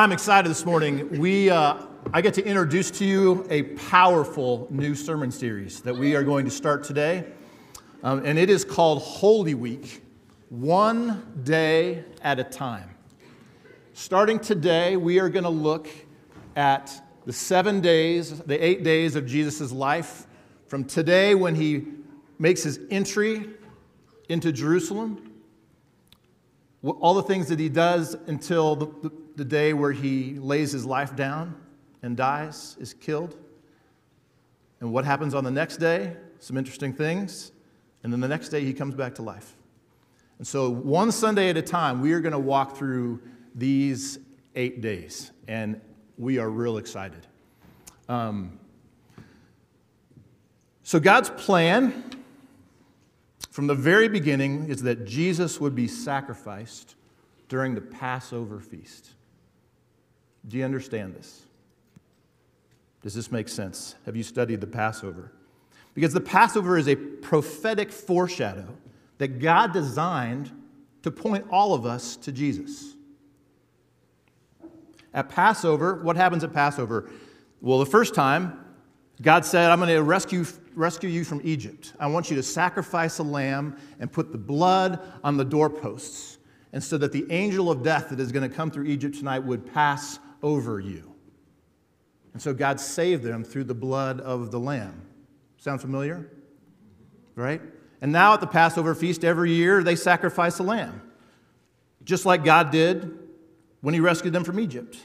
I'm excited this morning. We, uh, I get to introduce to you a powerful new sermon series that we are going to start today. Um, and it is called Holy Week, one day at a time. Starting today, we are going to look at the seven days, the eight days of Jesus' life, from today when he makes his entry into Jerusalem all the things that he does until the, the, the, day where he lays his life down and dies, is killed. And what happens on the next day? Some interesting things. And then the next day, he comes back to life. And so, one Sunday at a time, we are going to walk through these eight days. And we are real excited. Um, so, God's plan from the very beginning is that Jesus would be sacrificed during the Passover feast. Do you understand this? Does this make sense? Have you studied the Passover? Because the Passover is a prophetic foreshadow that God designed to point all of us to Jesus. At Passover, what happens at Passover? Well, the first time, God said, I'm going to rescue, rescue you from Egypt. I want you to sacrifice a lamb and put the blood on the doorposts, and so that the angel of death that is going to come through Egypt tonight would pass over you. And so God saved them through the blood of the lamb. Sound familiar? Right? And now at the Passover feast every year, they sacrifice a lamb, just like God did when He rescued them from Egypt.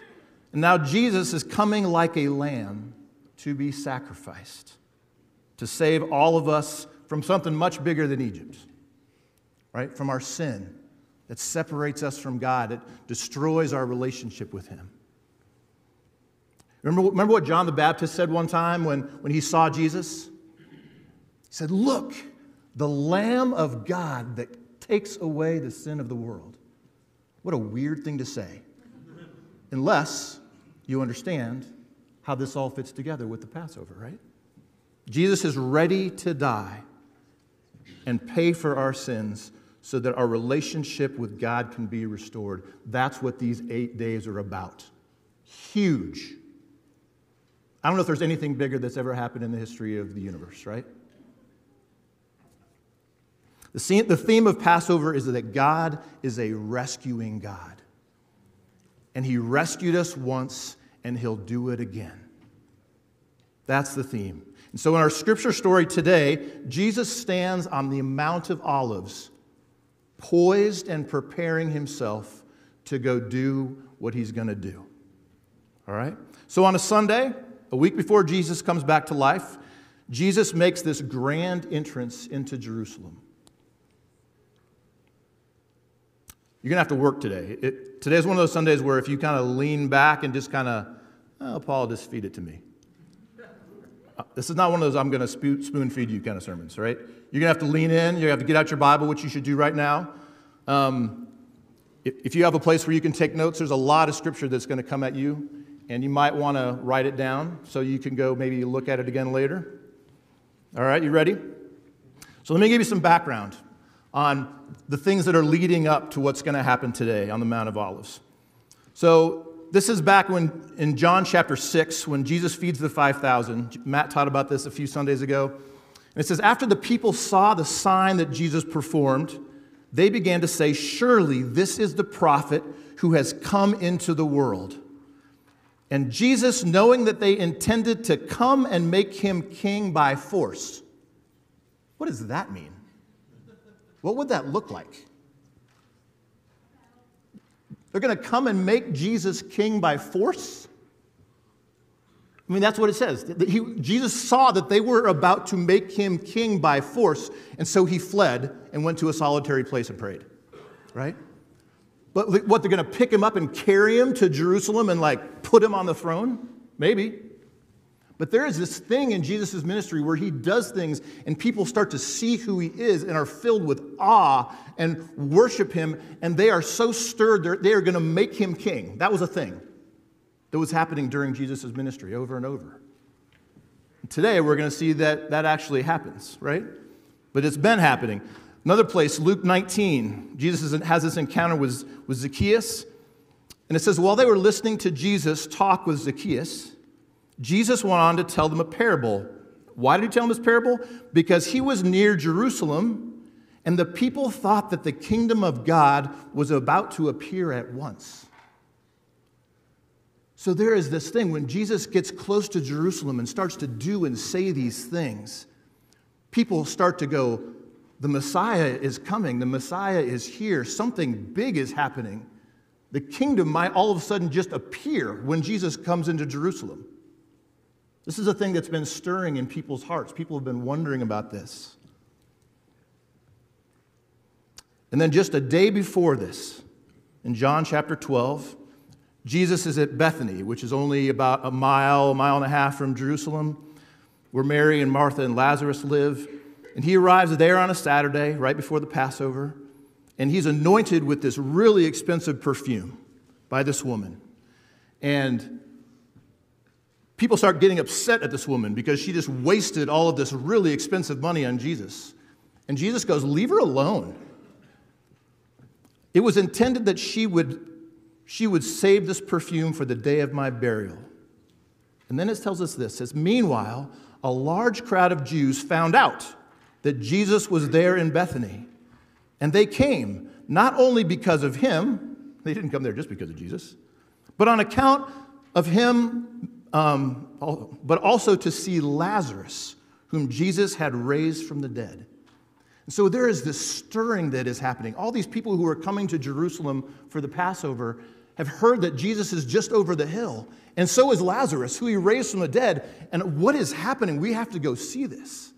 And now Jesus is coming like a lamb to be sacrificed to save all of us from something much bigger than Egypt, right? From our sin that separates us from God, it destroys our relationship with Him. Remember, remember what John the Baptist said one time when, when he saw Jesus? He said, Look, the Lamb of God that takes away the sin of the world. What a weird thing to say. Unless you understand how this all fits together with the Passover, right? Jesus is ready to die and pay for our sins so that our relationship with God can be restored. That's what these eight days are about. Huge. I don't know if there's anything bigger that's ever happened in the history of the universe, right? The theme of Passover is that God is a rescuing God. And He rescued us once and he'll do it again. That's the theme. And so, in our scripture story today, Jesus stands on the Mount of Olives, poised and preparing himself to go do what he's going to do. All right? So, on a Sunday, a week before Jesus comes back to life, Jesus makes this grand entrance into Jerusalem. You're going to have to work today. It, today's one of those Sundays where if you kind of lean back and just kind of Oh, Paul, just feed it to me. Uh, this is not one of those I'm going to spoon feed you kind of sermons, right? You're going to have to lean in. You have to get out your Bible, which you should do right now. Um, if you have a place where you can take notes, there's a lot of scripture that's going to come at you, and you might want to write it down so you can go maybe look at it again later. All right, you ready? So let me give you some background on the things that are leading up to what's going to happen today on the Mount of Olives. So this is back when in John chapter 6, when Jesus feeds the 5,000. Matt taught about this a few Sundays ago. And it says, After the people saw the sign that Jesus performed, they began to say, Surely this is the prophet who has come into the world. And Jesus, knowing that they intended to come and make him king by force, what does that mean? What would that look like? They're going to come and make Jesus king by force? I mean, that's what it says. He, Jesus saw that they were about to make him king by force, and so he fled and went to a solitary place and prayed. Right? But what, they're going to pick him up and carry him to Jerusalem and like put him on the throne? Maybe. But there is this thing in Jesus' ministry where he does things and people start to see who he is and are filled with awe and worship him, and they are so stirred, they are going to make him king. That was a thing that was happening during Jesus' ministry over and over. Today, we're going to see that that actually happens, right? But it's been happening. Another place, Luke 19, Jesus has this encounter with, with Zacchaeus, And it says, while they were listening to Jesus talk with Zacchaeus, Jesus went on to tell them a parable. Why did he tell them this parable? Because he was near Jerusalem, and the people thought that the kingdom of God was about to appear at once. So there is this thing when Jesus gets close to Jerusalem and starts to do and say these things, people start to go, The Messiah is coming, the Messiah is here, something big is happening. The kingdom might all of a sudden just appear when Jesus comes into Jerusalem. This is a thing that's been stirring in people's hearts. People have been wondering about this. And then just a day before this, in John chapter 12, Jesus is at Bethany, which is only about a mile, a mile and a half from Jerusalem, where Mary and Martha and Lazarus live. And he arrives there on a Saturday, right before the Passover, and he's anointed with this really expensive perfume by this woman. And people start getting upset at this woman because she just wasted all of this really expensive money on Jesus. And Jesus goes, Leave her alone. It was intended that she would she would save this perfume for the day of my burial. And then it tells us this it says, Meanwhile, a large crowd of Jews found out that Jesus was there in Bethany. And they came, not only because of him, they didn't come there just because of Jesus, but on account of him, um, but also to see Lazarus, whom Jesus had raised from the dead. And so there is this stirring that is happening. All these people who are coming to Jerusalem for the Passover have heard that Jesus is just over the hill. And so is Lazarus, who he raised from the dead. And what is happening? We have to go see this.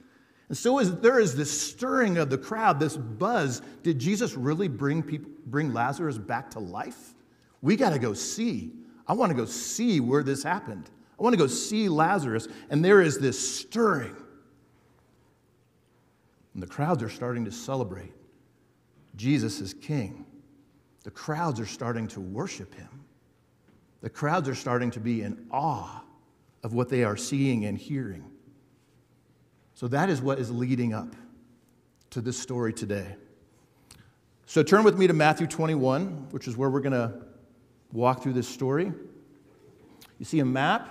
And so is, there is this stirring of the crowd, this buzz. Did Jesus really bring, people, bring Lazarus back to life? We got to go see. I want to go see where this happened. I want to go see Lazarus. And there is this stirring. And the crowds are starting to celebrate. Jesus is king. The crowds are starting to worship him. The crowds are starting to be in awe of what they are seeing and hearing. So that is what is leading up to this story today. So turn with me to Matthew 21, which is where we're going to walk through this story. You see a map.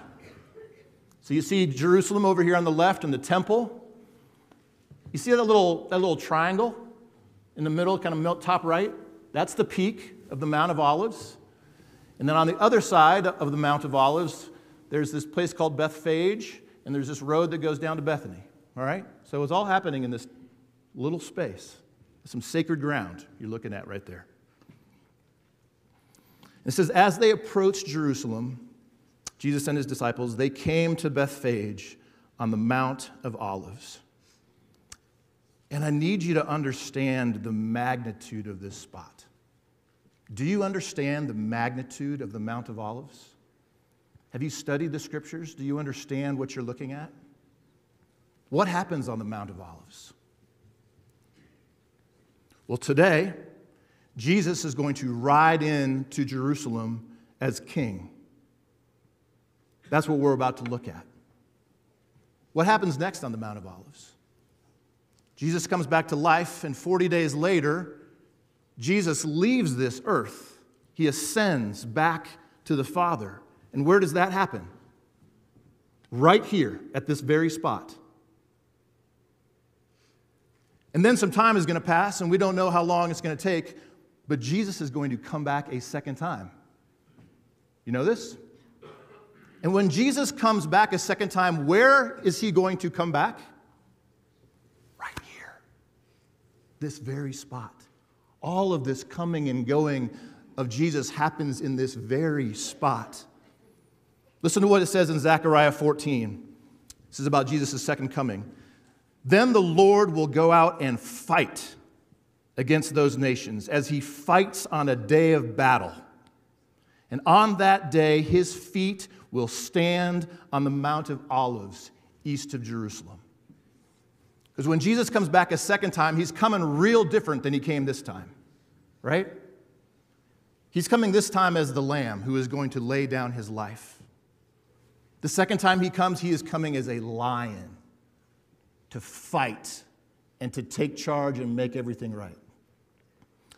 So you see Jerusalem over here on the left and the temple. You see that little, that little triangle in the middle, kind of top right? That's the peak of the Mount of Olives. And then on the other side of the Mount of Olives, there's this place called Bethphage, and there's this road that goes down to Bethany. All right? So it's all happening in this little space. Some sacred ground you're looking at right there. It says, As they approached Jerusalem, Jesus and his disciples, they came to Bethphage on the Mount of Olives. And I need you to understand the magnitude of this spot. Do you understand the magnitude of the Mount of Olives? Have you studied the scriptures? Do you understand what you're looking at? What happens on the Mount of Olives? Well, today, Jesus is going to ride in to Jerusalem as king. That's what we're about to look at. What happens next on the Mount of Olives? Jesus comes back to life, and 40 days later, Jesus leaves this earth. He ascends back to the Father. And where does that happen? Right here at this very spot. And then some time is going to pass, and we don't know how long it's going to take, but Jesus is going to come back a second time. You know this? And when Jesus comes back a second time, where is he going to come back? Right here, this very spot. All of this coming and going of Jesus happens in this very spot. Listen to what it says in Zechariah 14. This is about Jesus' second coming. Then the Lord will go out and fight against those nations as he fights on a day of battle. And on that day, his feet will stand on the Mount of Olives east of Jerusalem. Because when Jesus comes back a second time, he's coming real different than he came this time, right? He's coming this time as the lamb who is going to lay down his life. The second time he comes, he is coming as a lion to fight and to take charge and make everything right.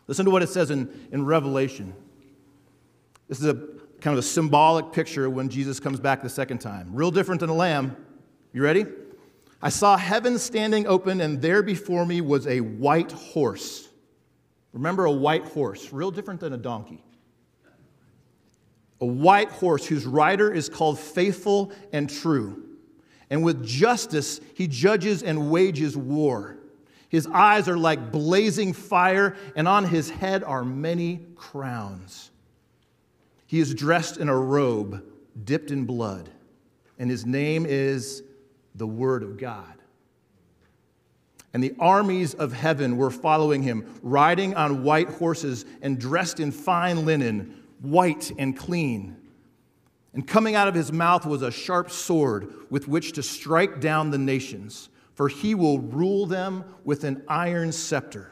Listen to what it says in, in Revelation. This is a kind of a symbolic picture when Jesus comes back the second time. Real different than a lamb. You ready? I saw heaven standing open, and there before me was a white horse. Remember a white horse, real different than a donkey. A white horse whose rider is called faithful and true. And with justice, he judges and wages war. His eyes are like blazing fire, and on his head are many crowns. He is dressed in a robe dipped in blood, and his name is the Word of God. And the armies of heaven were following him, riding on white horses and dressed in fine linen, white and clean. And coming out of his mouth was a sharp sword with which to strike down the nations, for he will rule them with an iron scepter.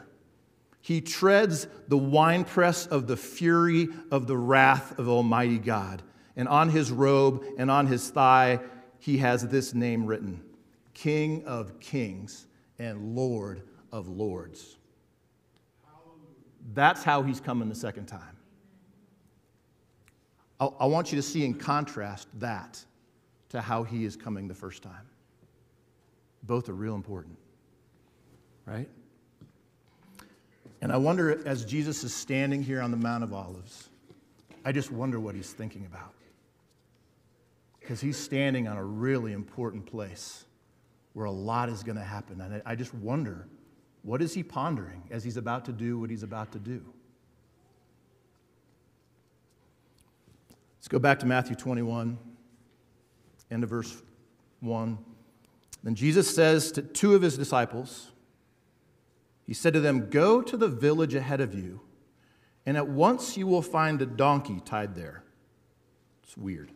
He treads the winepress of the fury of the wrath of Almighty God. And on his robe and on his thigh, he has this name written King of Kings and Lord of Lords. That's how he's coming the second time. I, want you to see in contrast that to how he is coming the first time. Both are real important, right? And I wonder, as Jesus is standing here on the Mount of Olives, I just wonder what he's thinking about. Because he's standing on a really important place where a lot is going to happen. And I just wonder, what is he pondering as he's about to do what he's about to do? Let's go back to Matthew 21, end of verse 1. Then Jesus says to two of his disciples, He said to them, Go to the village ahead of you, and at once you will find a donkey tied there. It's weird.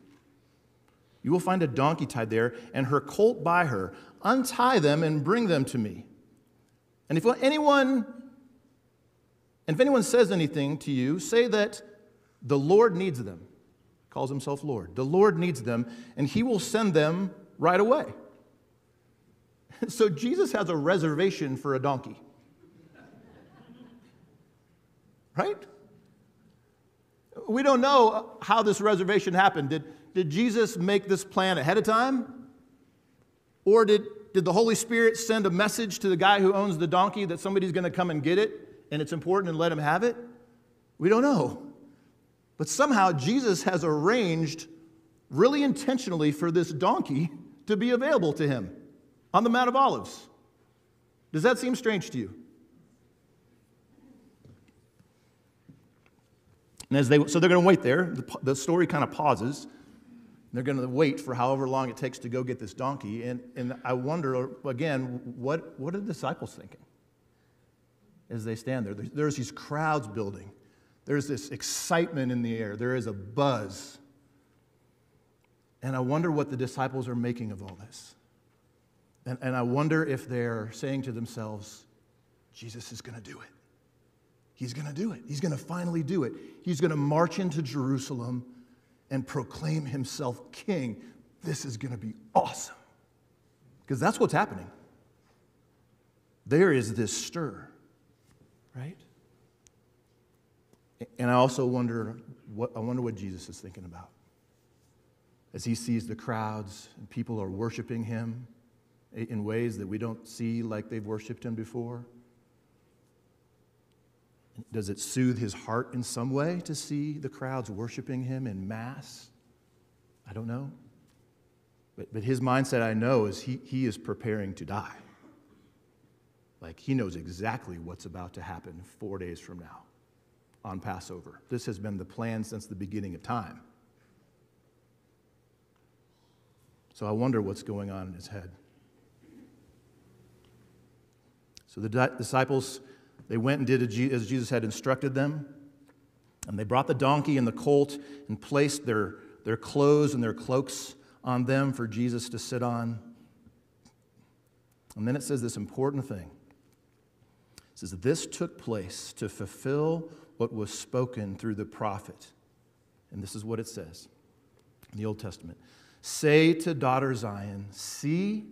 You will find a donkey tied there, and her colt by her. Untie them and bring them to me. And if anyone, and if anyone says anything to you, say that the Lord needs them calls himself Lord. The Lord needs them, and he will send them right away. So Jesus has a reservation for a donkey. Right? We don't know how this reservation happened. Did, did Jesus make this plan ahead of time? Or did, did the Holy Spirit send a message to the guy who owns the donkey that somebody's going to come and get it and it's important and let him have it? We don't know. But somehow Jesus has arranged really intentionally for this donkey to be available to him on the Mount of Olives. Does that seem strange to you? And as they, so they're going to wait there. The, the story kind of pauses. They're going to wait for however long it takes to go get this donkey. And, and I wonder, again, what, what are the disciples thinking as they stand there? There's these crowds building. There's this excitement in the air, there is a buzz. And I wonder what the disciples are making of all this. And, and I wonder if they're saying to themselves, Jesus is going to do it. He's going to do it. He's going to finally do it. He's going to march into Jerusalem and proclaim himself king. This is going to be awesome. Because that's what's happening. There is this stir, right? And I also wonder what, I wonder what Jesus is thinking about. As he sees the crowds and people are worshiping him in ways that we don't see like they've worshiped him before. Does it soothe his heart in some way to see the crowds worshiping him in mass? I don't know. But, but his mindset, I know, is he, he is preparing to die. Like he knows exactly what's about to happen four days from now on Passover. This has been the plan since the beginning of time. So I wonder what's going on in his head. So the disciples, they went and did as Jesus had instructed them. And they brought the donkey and the colt and placed their, their clothes and their cloaks on them for Jesus to sit on. And then it says this important thing. It says, This took place to fulfill what was spoken through the prophet. And this is what it says in the Old Testament Say to daughter Zion, See,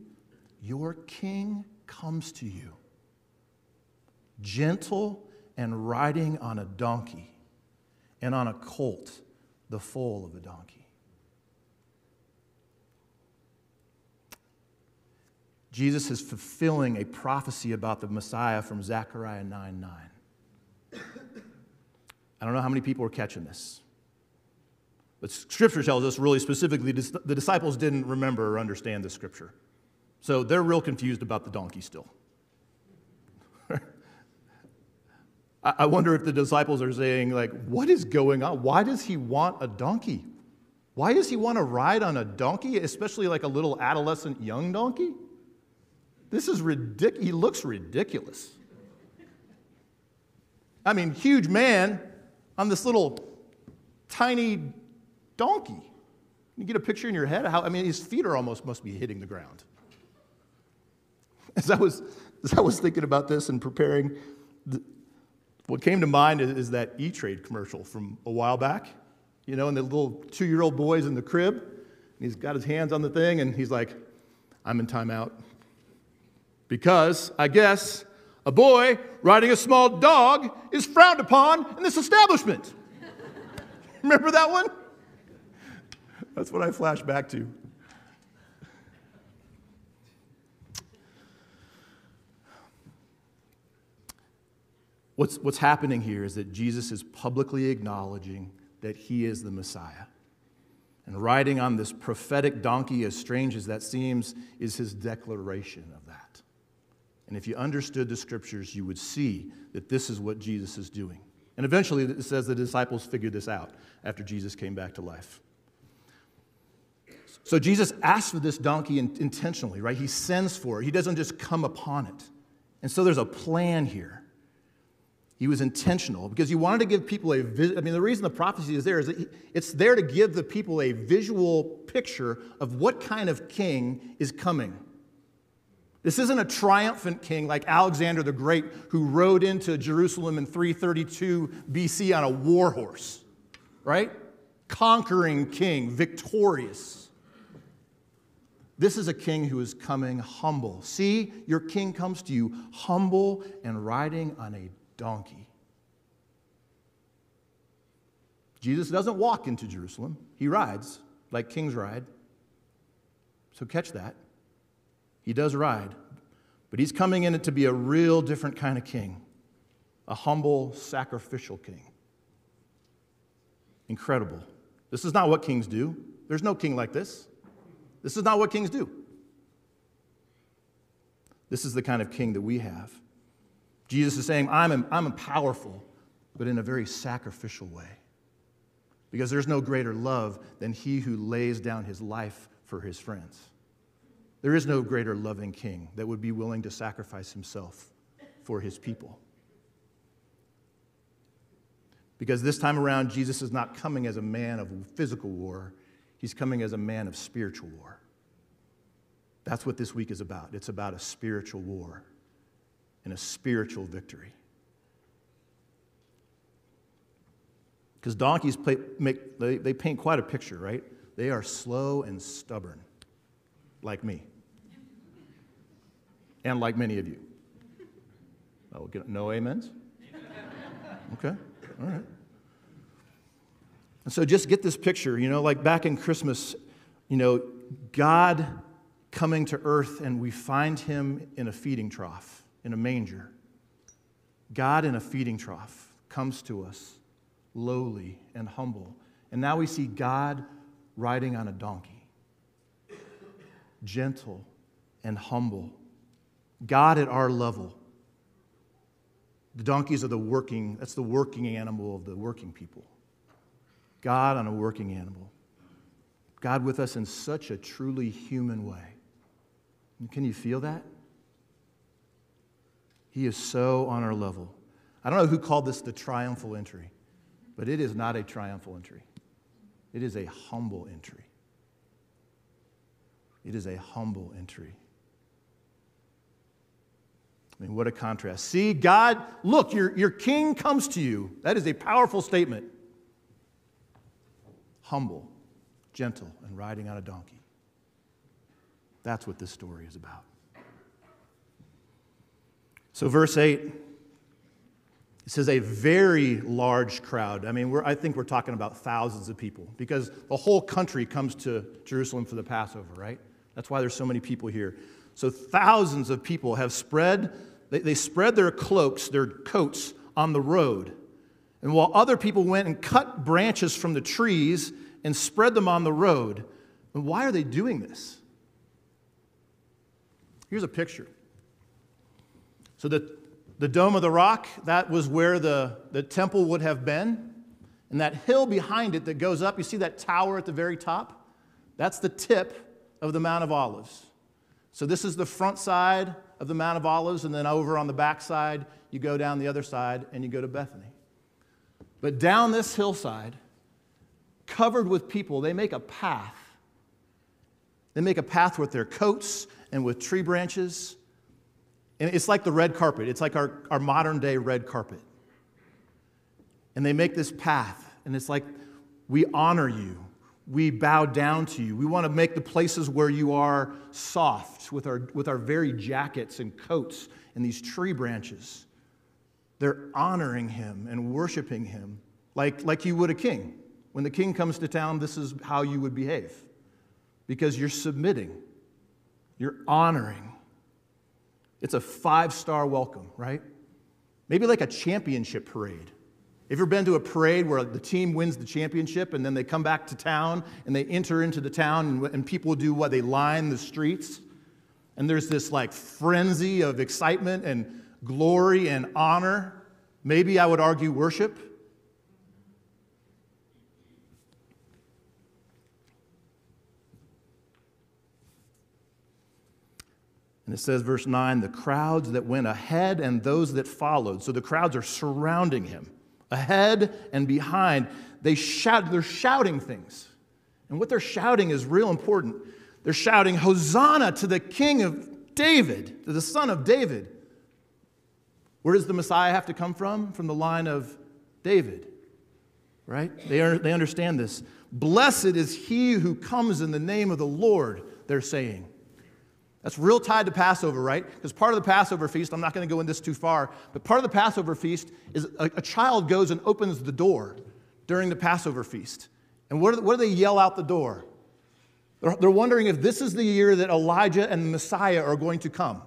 your king comes to you, gentle and riding on a donkey and on a colt, the foal of a donkey. Jesus is fulfilling a prophecy about the Messiah from Zechariah 9 9. I don't know how many people are catching this. But scripture tells us really specifically the disciples didn't remember or understand the scripture. So they're real confused about the donkey still. I wonder if the disciples are saying, like, what is going on? Why does he want a donkey? Why does he want to ride on a donkey, especially like a little adolescent young donkey? This is ridiculous. He looks ridiculous. I mean, huge man on this little tiny donkey. You get a picture in your head how, I mean, his feet are almost must be hitting the ground. As I was, as I was thinking about this and preparing, the, what came to mind is, is that E Trade commercial from a while back. You know, and the little two year old boy's in the crib, and he's got his hands on the thing, and he's like, I'm in timeout. Because I guess a boy riding a small dog is frowned upon in this establishment. Remember that one? That's what I flash back to. What's, what's happening here is that Jesus is publicly acknowledging that he is the Messiah. And riding on this prophetic donkey, as strange as that seems, is his declaration of that. And if you understood the scriptures, you would see that this is what Jesus is doing. And eventually, it says the disciples figured this out after Jesus came back to life. So Jesus asks for this donkey intentionally, right? He sends for it, he doesn't just come upon it. And so there's a plan here. He was intentional because he wanted to give people a I mean, the reason the prophecy is there is that it's there to give the people a visual picture of what kind of king is coming. This isn't a triumphant king like Alexander the Great who rode into Jerusalem in 332 BC on a war horse, right? Conquering king, victorious. This is a king who is coming humble. See, your king comes to you humble and riding on a donkey. Jesus doesn't walk into Jerusalem, he rides like kings ride. So catch that. He does ride, but he's coming in it to be a real different kind of king, a humble, sacrificial king. Incredible. This is not what kings do. There's no king like this. This is not what kings do. This is the kind of king that we have. Jesus is saying, I'm, I'm powerful, but in a very sacrificial way. Because there's no greater love than he who lays down his life for his friends. There is no greater loving king that would be willing to sacrifice himself for his people. Because this time around, Jesus is not coming as a man of physical war, he's coming as a man of spiritual war. That's what this week is about. It's about a spiritual war and a spiritual victory. Because donkeys play, make, they, they paint quite a picture, right? They are slow and stubborn, like me and like many of you. Oh, no amens? Okay, all right. And so just get this picture, you know, like back in Christmas, you know, God coming to earth and we find him in a feeding trough, in a manger. God in a feeding trough comes to us lowly and humble. And now we see God riding on a donkey, gentle and humble God at our level. The donkeys are the working, that's the working animal of the working people. God on a working animal. God with us in such a truly human way. Can you feel that? He is so on our level. I don't know who called this the triumphal entry, but it is not a triumphal entry. It is a humble entry. It is a humble entry. I mean, what a contrast. See, God, look, your, your king comes to you. That is a powerful statement. Humble, gentle, and riding on a donkey. That's what this story is about. So, verse 8, it says a very large crowd. I mean, I think we're talking about thousands of people because the whole country comes to Jerusalem for the Passover, right? That's why there's so many people here. So thousands of people have spread, they, they spread their cloaks, their coats on the road. And while other people went and cut branches from the trees and spread them on the road, and why are they doing this? Here's a picture. So the, the Dome of the Rock, that was where the, the temple would have been. And that hill behind it that goes up, you see that tower at the very top? That's the tip of the Mount of Olives. So this is the front side of the Mount of Olives, and then over on the backside, you go down the other side and you go to Bethany. But down this hillside, covered with people, they make a path. They make a path with their coats and with tree branches. And it's like the red carpet, it's like our, our modern day red carpet. And they make this path, and it's like, we honor you. We bow down to you. We want to make the places where you are soft with our, with our very jackets and coats and these tree branches. They're honoring him and worshiping him like, like you would a king. When the king comes to town, this is how you would behave because you're submitting, you're honoring. It's a five star welcome, right? Maybe like a championship parade. Have you ever been to a parade where the team wins the championship and then they come back to town and they enter into the town and, and people do what? They line the streets. And there's this like frenzy of excitement and glory and honor. Maybe I would argue worship. And it says, verse 9, the crowds that went ahead and those that followed. So the crowds are surrounding him, ahead and behind. They shout, they're shouting things. And what they're shouting is real important. They're shouting, Hosanna to the King of David, to the Son of David. Where does the Messiah have to come from? From the line of David, right? They, are, they understand this. Blessed is he who comes in the name of the Lord, they're saying. That's real tied to Passover, right? Because part of the Passover feast, I'm not going to go into this too far, but part of the Passover feast is a, a child goes and opens the door during the Passover feast. And what do, what do they yell out the door? They're, they're wondering if this is the year that Elijah and the Messiah are going to come.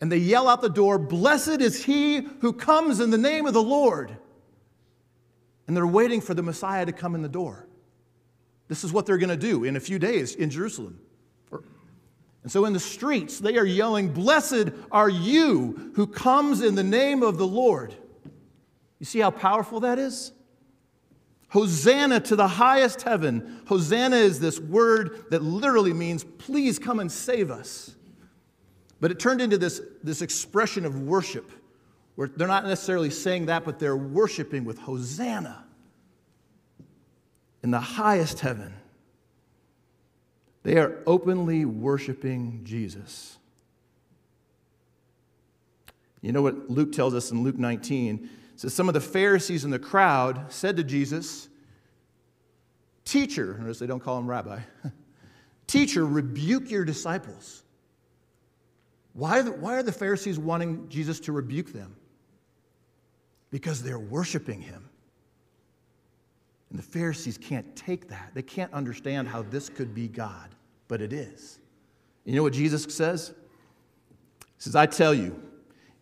And they yell out the door, Blessed is he who comes in the name of the Lord. And they're waiting for the Messiah to come in the door. This is what they're going to do in a few days in Jerusalem. And so in the streets, they are yelling, Blessed are you who comes in the name of the Lord. You see how powerful that is? Hosanna to the highest heaven. Hosanna is this word that literally means, Please come and save us. But it turned into this, this expression of worship where they're not necessarily saying that, but they're worshiping with Hosanna in the highest heaven. They are openly worshiping Jesus. You know what Luke tells us in Luke 19? It says, Some of the Pharisees in the crowd said to Jesus, Teacher, notice they don't call him rabbi, Teacher, rebuke your disciples. Why, why are the Pharisees wanting Jesus to rebuke them? Because they're worshiping him. And the Pharisees can't take that. They can't understand how this could be God but it is. You know what Jesus says? He says, I tell you,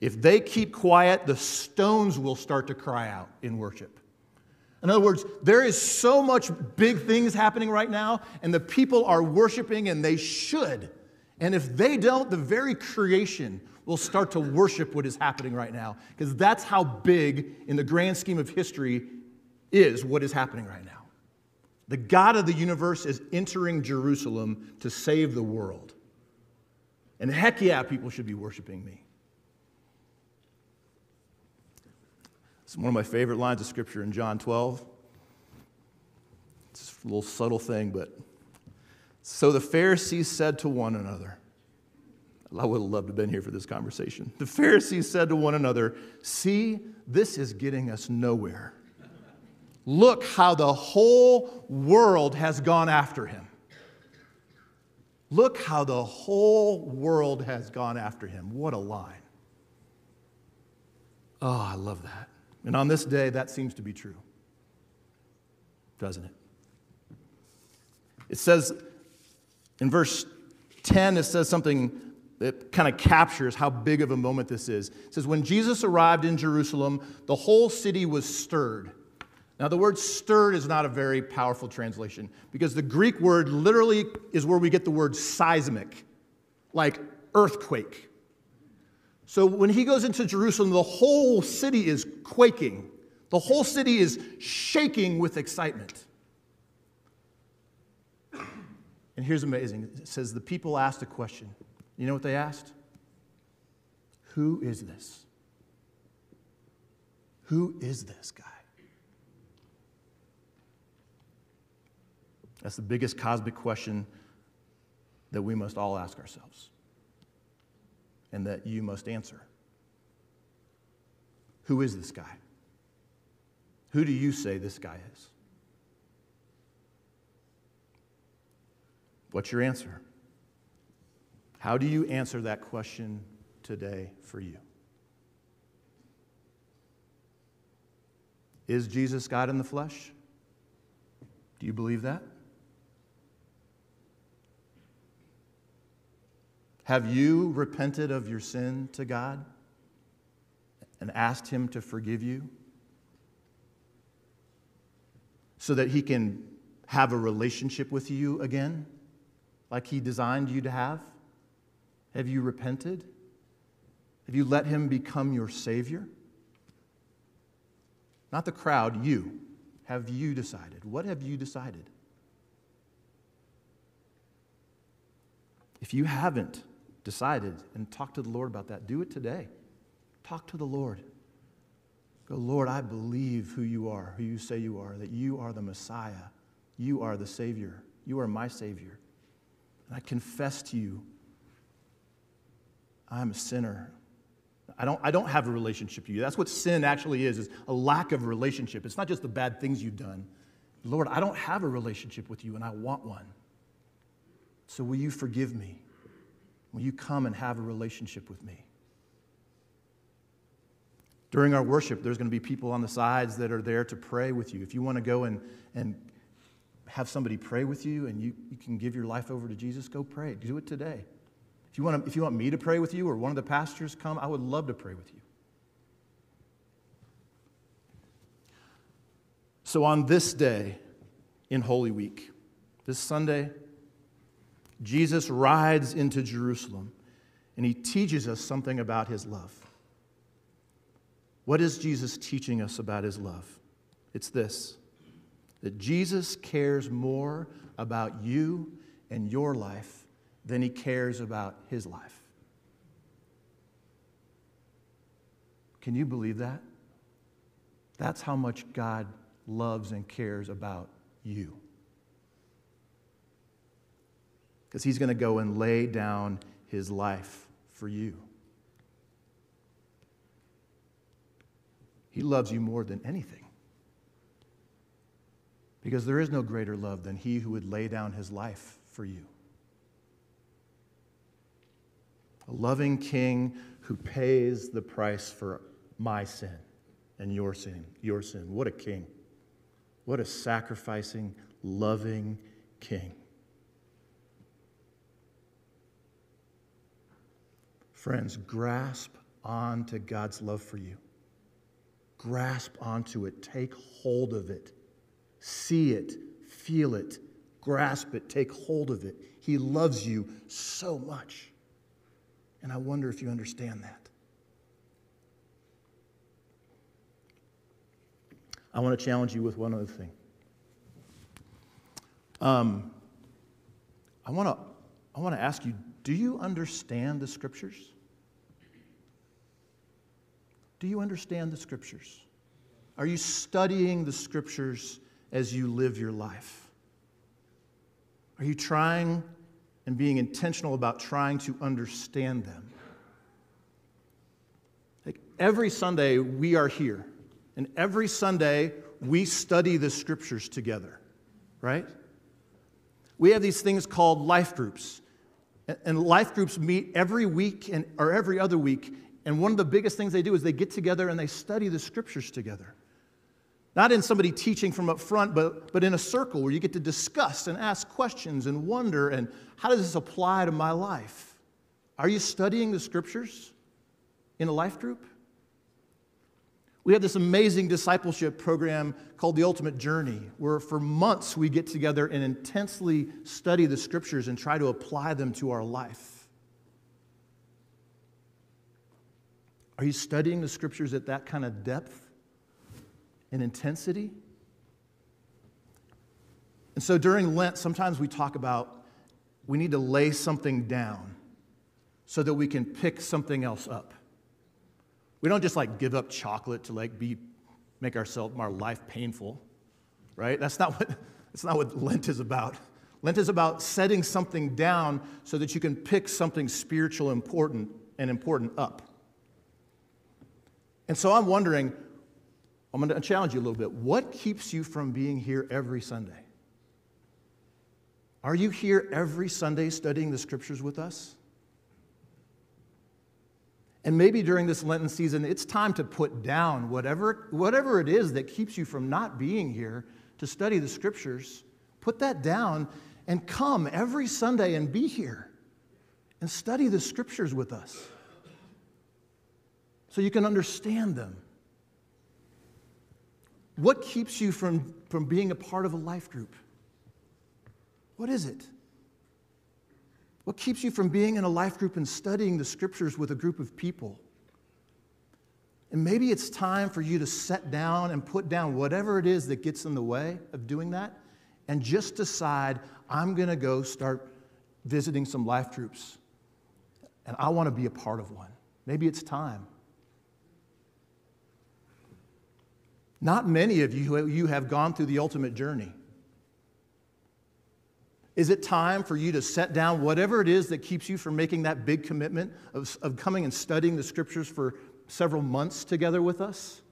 if they keep quiet, the stones will start to cry out in worship. In other words, there is so much big things happening right now, and the people are worshiping, and they should. And if they don't, the very creation will start to worship what is happening right now, because that's how big, in the grand scheme of history, is what is happening right now. The God of the universe is entering Jerusalem to save the world. And heck yeah, people should be worshiping me. It's one of my favorite lines of scripture in John 12. It's a little subtle thing, but so the Pharisees said to one another, I would have loved to have been here for this conversation. The Pharisees said to one another, See, this is getting us nowhere. Look how the whole world has gone after him. Look how the whole world has gone after him. What a line. Oh, I love that. And on this day, that seems to be true, doesn't it? It says in verse 10, it says something that kind of captures how big of a moment this is. It says, When Jesus arrived in Jerusalem, the whole city was stirred. Now, the word stirred is not a very powerful translation because the Greek word literally is where we get the word seismic, like earthquake. So when he goes into Jerusalem, the whole city is quaking, the whole city is shaking with excitement. And here's amazing it says, The people asked a question. You know what they asked? Who is this? Who is this guy? That's the biggest cosmic question that we must all ask ourselves and that you must answer. Who is this guy? Who do you say this guy is? What's your answer? How do you answer that question today for you? Is Jesus God in the flesh? Do you believe that? Have you repented of your sin to God and asked Him to forgive you so that He can have a relationship with you again, like He designed you to have? Have you repented? Have you let Him become your Savior? Not the crowd, you. Have you decided? What have you decided? If you haven't decided and talk to the Lord about that, do it today. Talk to the Lord. Go, Lord, I believe who you are, who you say you are, that you are the Messiah. You are the Savior. You are my Savior. And I confess to you, I'm a sinner. I don't, I don't have a relationship to you. That's what sin actually is, is a lack of relationship. It's not just the bad things you've done. Lord, I don't have a relationship with you, and I want one. So will you forgive me? Will you come and have a relationship with me? During our worship, there's going to be people on the sides that are there to pray with you. If you want to go and, and have somebody pray with you and you, you can give your life over to Jesus, go pray. Do it today. If you, want to, if you want me to pray with you or one of the pastors come, I would love to pray with you. So on this day in Holy Week, this Sunday, Jesus rides into Jerusalem and he teaches us something about his love. What is Jesus teaching us about his love? It's this that Jesus cares more about you and your life than he cares about his life. Can you believe that? That's how much God loves and cares about you because he's going to go and lay down his life for you. He loves you more than anything. Because there is no greater love than he who would lay down his life for you. A loving king who pays the price for my sin and your sin, your sin. What a king. What a sacrificing, loving king. Friends, grasp on to God's love for you. Grasp onto it. Take hold of it. See it. Feel it. Grasp it. Take hold of it. He loves you so much. And I wonder if you understand that. I want to challenge you with one other thing. Um, I want to I want to ask you do you understand the scriptures? Do you understand the scriptures? Are you studying the scriptures as you live your life? Are you trying and being intentional about trying to understand them? Like every Sunday, we are here, and every Sunday, we study the scriptures together, right? We have these things called life groups. And life groups meet every week and, or every other week And one of the biggest things they do is they get together and they study the scriptures together. Not in somebody teaching from up front, but, but in a circle where you get to discuss and ask questions and wonder and how does this apply to my life? Are you studying the scriptures in a life group? We have this amazing discipleship program called The Ultimate Journey, where for months we get together and intensely study the scriptures and try to apply them to our life. Are you studying the scriptures at that kind of depth and intensity? And so during Lent, sometimes we talk about we need to lay something down so that we can pick something else up. We don't just like give up chocolate to like be make ourselves our life painful, right? That's not what that's not what Lent is about. Lent is about setting something down so that you can pick something spiritual important and important up. And so I'm wondering, I'm going to challenge you a little bit. What keeps you from being here every Sunday? Are you here every Sunday studying the scriptures with us? And maybe during this Lenten season, it's time to put down whatever, whatever it is that keeps you from not being here to study the scriptures. Put that down and come every Sunday and be here and study the scriptures with us so you can understand them. What keeps you from, from being a part of a life group? What is it? What keeps you from being in a life group and studying the scriptures with a group of people? And maybe it's time for you to set down and put down whatever it is that gets in the way of doing that and just decide, I'm going to go start visiting some life groups and I want to be a part of one. Maybe it's time. Not many of you, you have gone through the ultimate journey. Is it time for you to set down whatever it is that keeps you from making that big commitment of, of coming and studying the scriptures for several months together with us?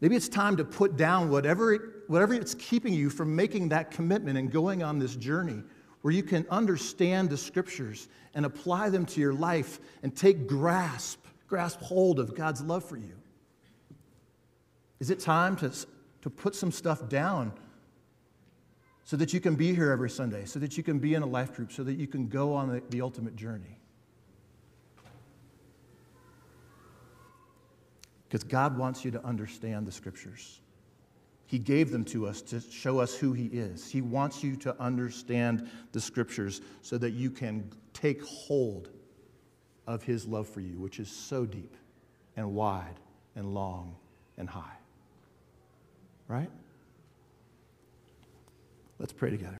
Maybe it's time to put down whatever, it, whatever it's keeping you from making that commitment and going on this journey where you can understand the scriptures and apply them to your life and take grasp, grasp hold of God's love for you. Is it time to, to put some stuff down so that you can be here every Sunday, so that you can be in a life group, so that you can go on the, the ultimate journey. Because God wants you to understand the scriptures. He gave them to us to show us who He is. He wants you to understand the scriptures so that you can take hold of His love for you, which is so deep and wide and long and high. Right? Let's pray together.